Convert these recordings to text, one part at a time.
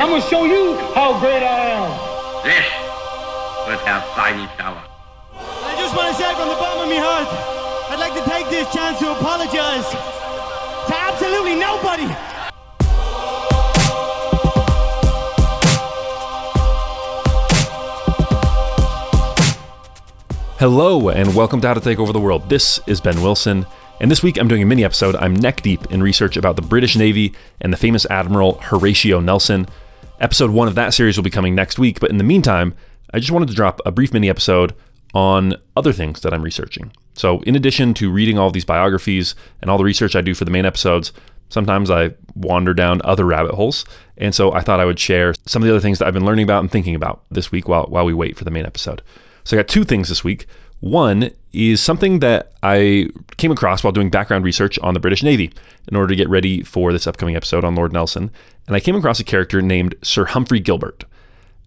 I'm gonna show you how great I am. This was Herr Feini Tower. I just want to say from the bottom of my heart, I'd like to take this chance to apologize to absolutely nobody. Hello, and welcome to How to Take Over the World. This is Ben Wilson, and this week I'm doing a mini episode. I'm neck deep in research about the British Navy and the famous Admiral Horatio Nelson. Episode one of that series will be coming next week, but in the meantime, I just wanted to drop a brief mini episode on other things that I'm researching. So, in addition to reading all these biographies and all the research I do for the main episodes, sometimes I wander down other rabbit holes. And so I thought I would share some of the other things that I've been learning about and thinking about this week while, while we wait for the main episode. So I got two things this week. One is something that I came across while doing background research on the British Navy in order to get ready for this upcoming episode on Lord Nelson. And I came across a character named Sir Humphrey Gilbert.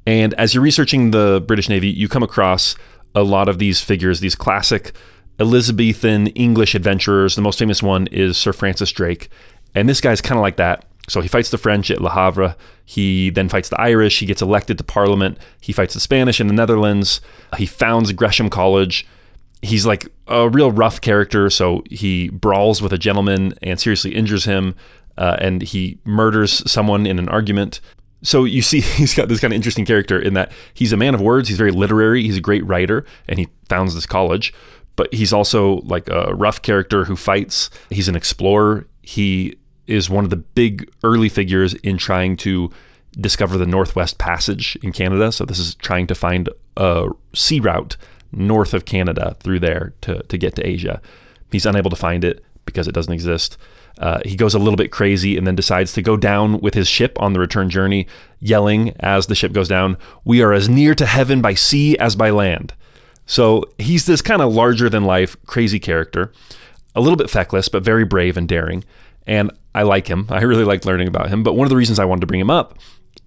And as you're researching the British Navy, you come across a lot of these figures, these classic Elizabethan English adventurers. The most famous one is Sir Francis Drake. And this guy's kind of like that. So he fights the French at Le Havre. He then fights the Irish. He gets elected to Parliament. He fights the Spanish in the Netherlands. He founds Gresham College. He's like a real rough character. So he brawls with a gentleman and seriously injures him. Uh, and he murders someone in an argument. So you see, he's got this kind of interesting character in that he's a man of words. He's very literary. He's a great writer, and he founds this college. But he's also like a rough character who fights. He's an explorer. He is one of the big early figures in trying to discover the Northwest Passage in Canada. So this is trying to find a sea route north of Canada through there to, to get to Asia. He's unable to find it because it doesn't exist. Uh, he goes a little bit crazy and then decides to go down with his ship on the return journey, yelling as the ship goes down, We are as near to heaven by sea as by land. So he's this kind of larger than life, crazy character, a little bit feckless, but very brave and daring. And I like him. I really like learning about him. But one of the reasons I wanted to bring him up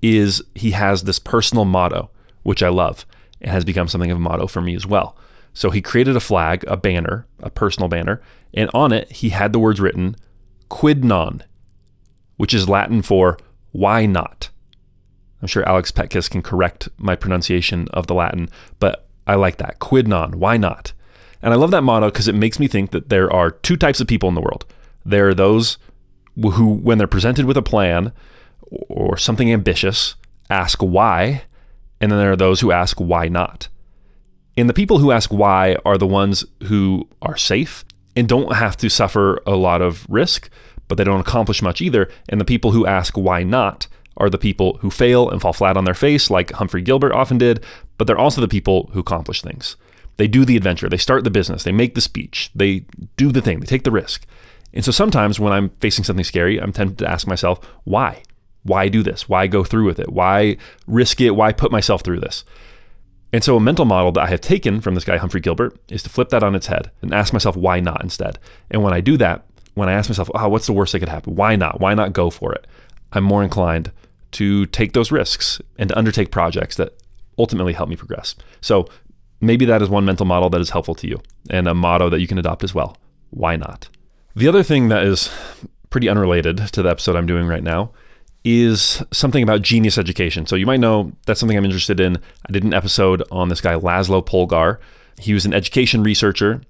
is he has this personal motto, which I love. It has become something of a motto for me as well. So he created a flag, a banner, a personal banner, and on it he had the words written quid non, which is Latin for why not. I'm sure Alex Petkus can correct my pronunciation of the Latin, but I like that. Quid non, why not? And I love that motto because it makes me think that there are two types of people in the world. There are those who, when they're presented with a plan or something ambitious, ask why, and then there are those who ask why not. And the people who ask why are the ones who are safe and don't have to suffer a lot of risk, but they don't accomplish much either. And the people who ask why not are the people who fail and fall flat on their face, like Humphrey Gilbert often did, but they're also the people who accomplish things. They do the adventure, they start the business, they make the speech, they do the thing, they take the risk. And so sometimes when I'm facing something scary, I'm tempted to ask myself, why? Why do this? Why go through with it? Why risk it? Why put myself through this? And so a mental model that I have taken from this guy, Humphrey Gilbert, is to flip that on its head and ask myself, why not instead? And when I do that, when I ask myself, oh, what's the worst that could happen? Why not? Why not go for it? I'm more inclined to take those risks and to undertake projects that ultimately help me progress. So maybe that is one mental model that is helpful to you and a motto that you can adopt as well. Why not? The other thing that is pretty unrelated to the episode I'm doing right now is something about genius education. So you might know that's something I'm interested in. I did an episode on this guy, Laszlo Polgar. He was an education researcher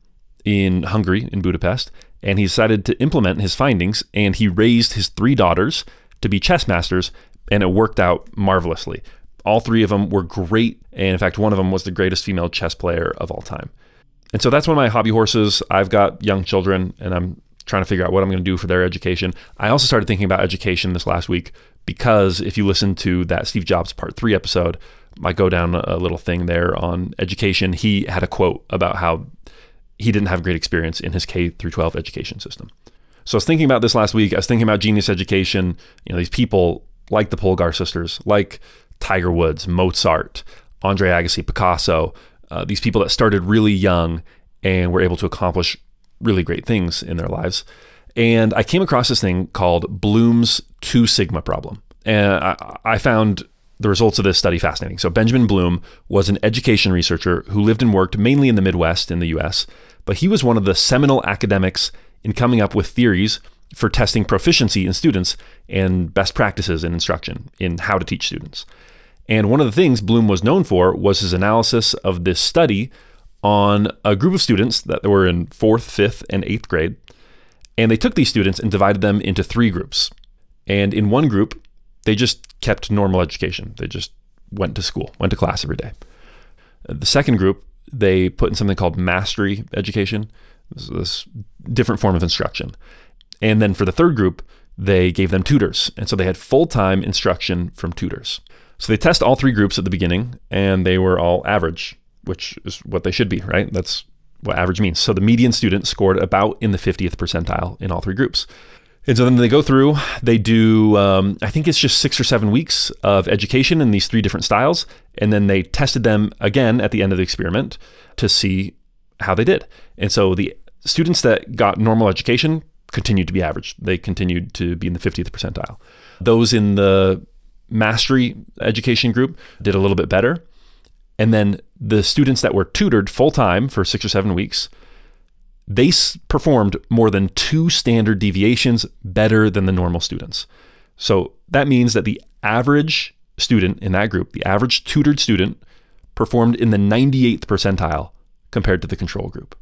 in Hungary, in Budapest, and he decided to implement his findings and he raised his three daughters to be chess masters, and it worked out marvelously. All three of them were great, and in fact, one of them was the greatest female chess player of all time. And so that's one of my hobby horses. I've got young children, and I'm trying to figure out what I'm going to do for their education. I also started thinking about education this last week because if you listen to that Steve Jobs part three episode, I go down a little thing there on education. He had a quote about how he didn't have great experience in his K through 12 education system. So I was thinking about this last week. I was thinking about genius education. You know, these people like the Polgar sisters, like Tiger Woods, Mozart, Andre Agassi, Picasso, uh, these people that started really young and were able to accomplish really great things in their lives. And I came across this thing called Bloom's two sigma problem. And I, I found the results of this study fascinating. So, Benjamin Bloom was an education researcher who lived and worked mainly in the Midwest in the US, but he was one of the seminal academics in coming up with theories for testing proficiency in students and best practices in instruction in how to teach students. And one of the things Bloom was known for was his analysis of this study on a group of students that were in fourth, fifth, and eighth grade. And they took these students and divided them into three groups. And in one group, they just kept normal education. They just went to school, went to class every day. The second group, they put in something called mastery education, this, this different form of instruction. And then for the third group, they gave them tutors. And so they had full time instruction from tutors. So they test all three groups at the beginning, and they were all average, which is what they should be, right? That's what average means. So the median student scored about in the 50th percentile in all three groups. And so then they go through, they do, um, I think it's just six or seven weeks of education in these three different styles. And then they tested them again at the end of the experiment to see how they did. And so the students that got normal education continued to be average. They continued to be in the 50th percentile. Those in the mastery education group did a little bit better. And then the students that were tutored full time for six or seven weeks, they performed more than two standard deviations better than the normal students. So that means that the average student in that group, the average tutored student, performed in the 98th percentile compared to the control group.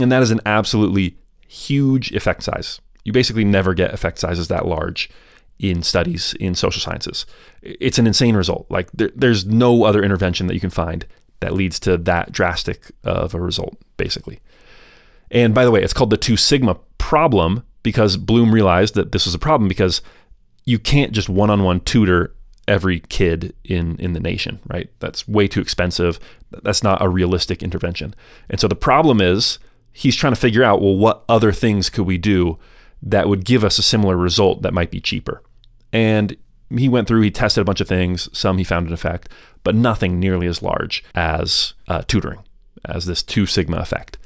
And that is an absolutely huge effect size. You basically never get effect sizes that large in studies in social sciences. It's an insane result. Like there, there's no other intervention that you can find that leads to that drastic of a result, basically. And by the way, it's called the two sigma problem because Bloom realized that this was a problem because you can't just one-on-one tutor every kid in in the nation, right? That's way too expensive. That's not a realistic intervention. And so the problem is he's trying to figure out well what other things could we do that would give us a similar result that might be cheaper. And he went through, he tested a bunch of things, some he found an effect, but nothing nearly as large as uh, tutoring, as this two sigma effect.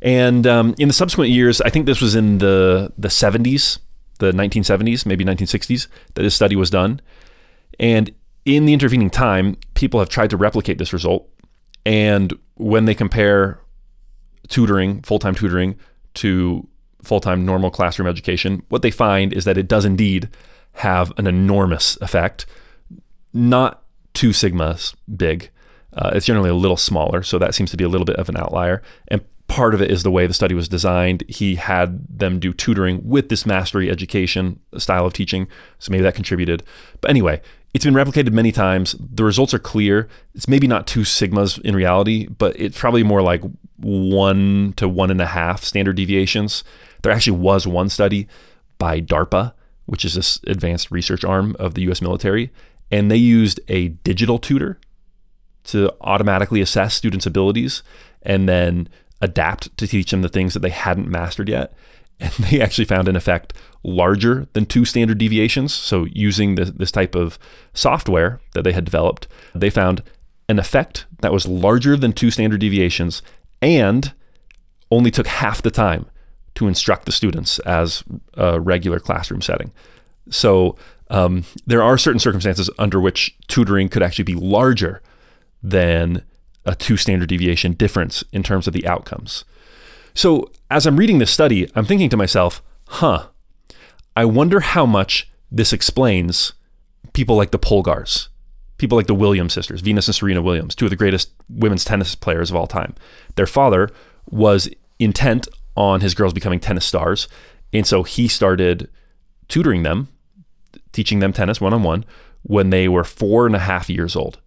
And um, in the subsequent years, I think this was in the, the 70s, the 1970s, maybe 1960s, that this study was done. And in the intervening time, people have tried to replicate this result. And when they compare tutoring, full time tutoring, to full time normal classroom education, what they find is that it does indeed have an enormous effect. Not two sigmas big. Uh, it's generally a little smaller, so that seems to be a little bit of an outlier. And part of it is the way the study was designed. He had them do tutoring with this mastery education style of teaching, so maybe that contributed. But anyway, it's been replicated many times. The results are clear. It's maybe not two sigmas in reality, but it's probably more like one to one and a half standard deviations. There actually was one study by DARPA, which is this advanced research arm of the US military, and they used a digital tutor to automatically assess students' abilities and then adapt to teach them the things that they hadn't mastered yet. And they actually found an effect larger than two standard deviations. So, using this, this type of software that they had developed, they found an effect that was larger than two standard deviations and only took half the time to instruct the students as a regular classroom setting. So, um, there are certain circumstances under which tutoring could actually be larger than a two standard deviation difference in terms of the outcomes. So, as I'm reading this study, I'm thinking to myself, huh, I wonder how much this explains people like the Polgars, people like the Williams sisters, Venus and Serena Williams, two of the greatest women's tennis players of all time. Their father was intent on his girls becoming tennis stars. And so he started tutoring them, teaching them tennis one on one when they were four and a half years old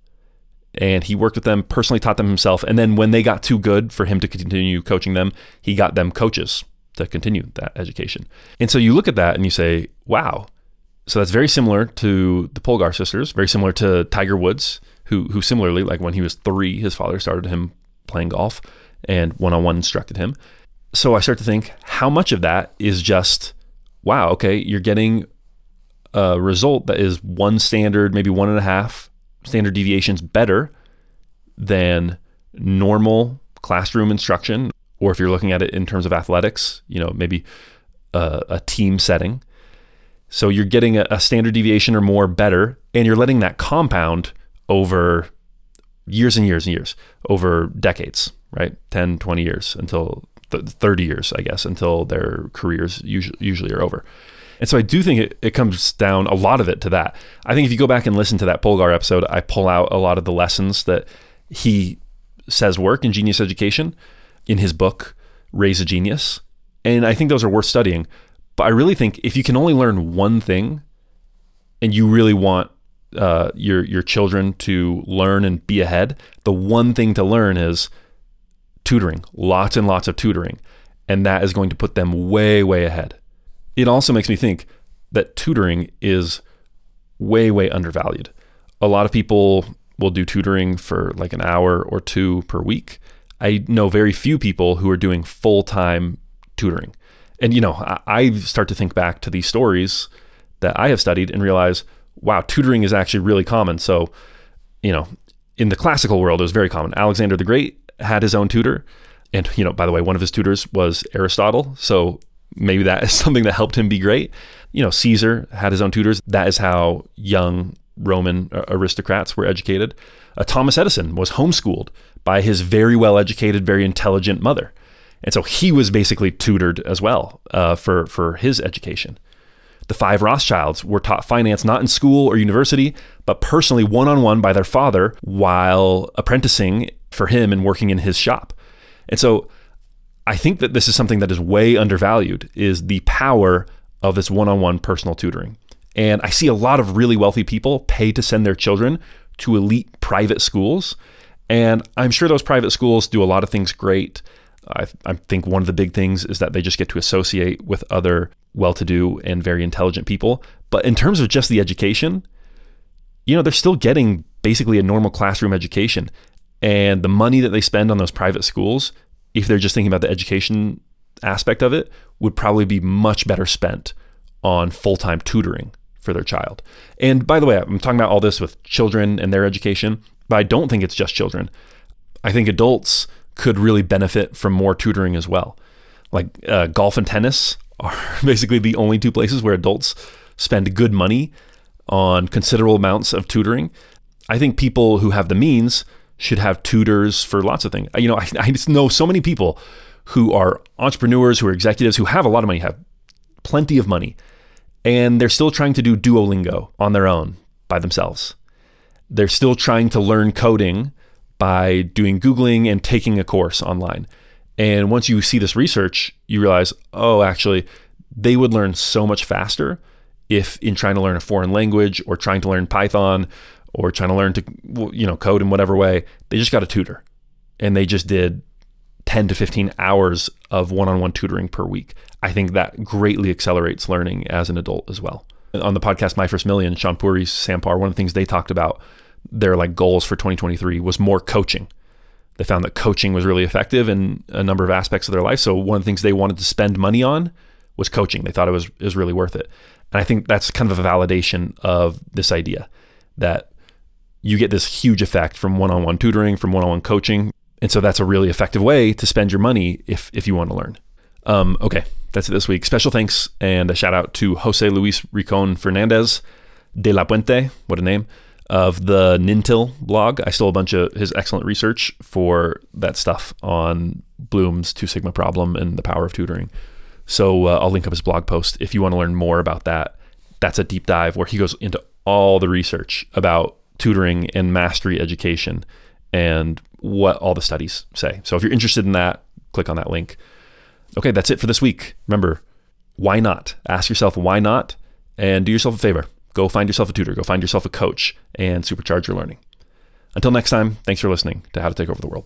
and he worked with them, personally taught them himself. And then when they got too good for him to continue coaching them, he got them coaches to continue that education. And so you look at that and you say, wow. So that's very similar to the Polgar sisters, very similar to Tiger Woods, who who similarly, like when he was three, his father started him playing golf and one on one instructed him. So I start to think, how much of that is just, wow, okay, you're getting a result that is one standard, maybe one and a half standard deviations better than normal classroom instruction, or if you're looking at it in terms of athletics, you know, maybe a, a team setting. So you're getting a, a standard deviation or more better, and you're letting that compound over years and years and years, over decades, right? 10, 20 years until th- 30 years, I guess, until their careers usually, usually are over. And so I do think it, it comes down a lot of it to that. I think if you go back and listen to that Polgar episode, I pull out a lot of the lessons that he says work in genius education in his book, Raise a Genius. And I think those are worth studying. But I really think if you can only learn one thing and you really want uh, your your children to learn and be ahead, the one thing to learn is tutoring, lots and lots of tutoring, and that is going to put them way way ahead. It also makes me think that tutoring is way way undervalued. A lot of people will do tutoring for like an hour or two per week. I know very few people who are doing full time tutoring. And, you know, I start to think back to these stories that I have studied and realize, wow, tutoring is actually really common. So, you know, in the classical world, it was very common. Alexander the Great had his own tutor. And, you know, by the way, one of his tutors was Aristotle. So maybe that is something that helped him be great. You know, Caesar had his own tutors. That is how young Roman uh, aristocrats were educated. Uh, Thomas Edison was homeschooled by his very well educated, very intelligent mother. And so he was basically tutored as well uh, for, for his education. The five Rothschilds were taught finance not in school or university, but personally one on one by their father while apprenticing for him and working in his shop. And so I think that this is something that is way undervalued is the power of this one on one personal tutoring. And I see a lot of really wealthy people pay to send their children to elite private schools. And I'm sure those private schools do a lot of things great. I, I think one of the big things is that they just get to associate with other well to do and very intelligent people. But in terms of just the education, you know, they're still getting basically a normal classroom education. And the money that they spend on those private schools, if they're just thinking about the education aspect of it, would probably be much better spent on full time tutoring for their child. And by the way, I'm talking about all this with children and their education, but I don't think it's just children. I think adults could really benefit from more tutoring as well. Like uh, golf and tennis are basically the only two places where adults spend good money on considerable amounts of tutoring. I think people who have the means should have tutors for lots of things. You know, I, I just know so many people who are entrepreneurs, who are executives, who have a lot of money, have plenty of money, and they're still trying to do Duolingo on their own by themselves. They're still trying to learn coding by doing Googling and taking a course online. And once you see this research, you realize, oh, actually, they would learn so much faster if in trying to learn a foreign language or trying to learn Python or trying to learn to you know code in whatever way, they just got a tutor. And they just did 10 to 15 hours of one-on-one tutoring per week. I think that greatly accelerates learning as an adult as well. On the podcast My First Million, Shaan Puri, Sam Parr, one of the things they talked about their like goals for 2023 was more coaching. They found that coaching was really effective in a number of aspects of their life. So one of the things they wanted to spend money on was coaching. They thought it was it was really worth it. And I think that's kind of a validation of this idea that you get this huge effect from one-on-one tutoring, from one-on-one coaching. And so that's a really effective way to spend your money if if you want to learn. Um, okay, that's it this week. Special thanks and a shout out to Jose Luis Ricon Fernandez de la Puente. What a name of the Nintil blog. I stole a bunch of his excellent research for that stuff on Bloom's Two Sigma problem and the power of tutoring. So uh, I'll link up his blog post if you want to learn more about that. That's a deep dive where he goes into all the research about tutoring and mastery education and what all the studies say. So if you're interested in that, click on that link. Okay, that's it for this week. Remember, why not? Ask yourself why not and do yourself a favor Go find yourself a tutor, go find yourself a coach, and supercharge your learning. Until next time, thanks for listening to How to Take Over the World.